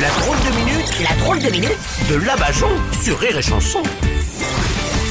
La drôle de minute, la drôle de minute de Labajon sur Rire et Chanson.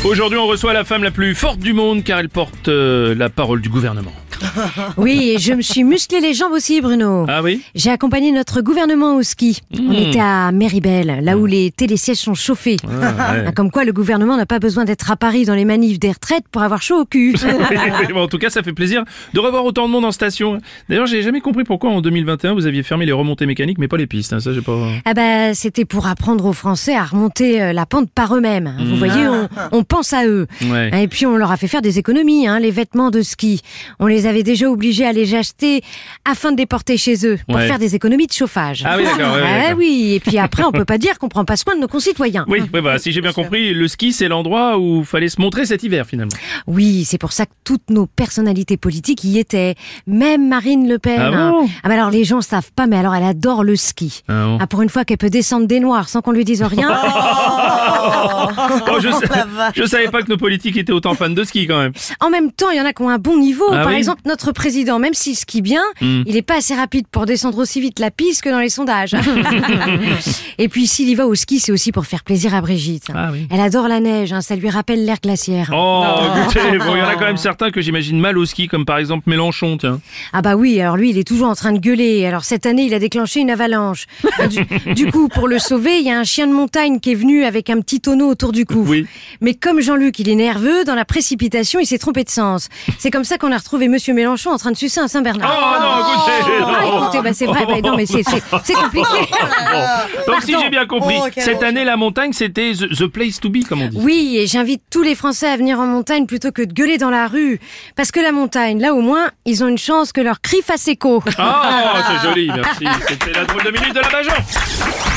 Aujourd'hui, on reçoit la femme la plus forte du monde car elle porte euh, la parole du gouvernement. Oui, et je me suis musclé les jambes aussi, Bruno. Ah oui J'ai accompagné notre gouvernement au ski. On était à Méribel, là où les télésièges sont chauffés. Ah, ouais. Ah, Comme quoi, le gouvernement n'a pas besoin d'être à Paris dans les manifs des retraites pour avoir chaud au cul. Oui, oui, bon, en tout cas, ça fait plaisir de revoir autant de monde en station. D'ailleurs, j'ai jamais compris pourquoi en 2021 vous aviez fermé les remontées mécaniques, mais pas les pistes. hein, ça, j'ai pas. Ah bah, c'était pour apprendre aux Français à remonter euh, la pente par eux-mêmes. Vous voyez, on, on pense à eux. Ouais. Et puis on leur a fait faire des économies, hein, les vêtements de ski. On les avait déjà obligés à les acheter afin de les porter chez eux pour Ouais. faire des économies de chauffage. Ah oui, d'accord. ouais, ouais, Ah oui, et puis après on peut pas dire qu'on prend pas soin de nos concitoyens. Oui, ouais, bah, si j'ai bien compris, le ski, c'est l'endroit où fallait se montrer cet hiver, finalement. Oui, c'est pour ça que toutes nos personnalités politiques y étaient. Même Marine Le Pen. Ah bon ah bah alors les gens savent pas, mais alors elle adore le ski. Ah bon Ah, pour une fois qu'elle peut descendre des noirs sans qu'on lui dise rien. Oh, je, sa- je savais pas que nos politiques étaient autant fans de ski, quand même. En même temps, il y en a qui ont un bon niveau. Ah Par oui exemple, notre président, même s'il skie bien, Hmm. il est pas assez rapide pour descendre aussi vite la piste que dans les sondages. Et puis s'il y va au ski, c'est aussi pour faire plaisir à Brigitte. Ah oui. Elle adore la neige, hein, ça lui rappelle l'air glaciaire. Oh, bon, il y en a quand même certains que j'imagine mal au ski, comme par exemple Mélenchon, tiens. Ah bah oui, alors lui, il est toujours en train de gueuler. Alors cette année, il a déclenché une avalanche. Ah, Du, du coup, pour le sauver, il y a un chien de montagne qui est venu avec un petit tonneau autour du cou. Oui. Mais comme Jean-Luc, il est nerveux, dans la précipitation, il s'est trompé de sens. C'est comme ça qu'on a retrouvé Monsieur Mélenchon en train de sucer un Oh Saint-Bernard. non, écoutez, Ah, non. écoutez, bah, c'est vrai, bah, non mais c'est compliqué. Bon. Donc si j'ai bien compris, Oh, cette année la montagne c'était the, the place to be comme on dit. Oui, et j'invite tous les Français à venir en montagne plutôt que de gueuler dans la rue. Parce que la montagne, là au moins, ils ont une chance que leur cri fasse écho. Ah, c'est joli, merci. C'était la drôle de minute de la Bajon.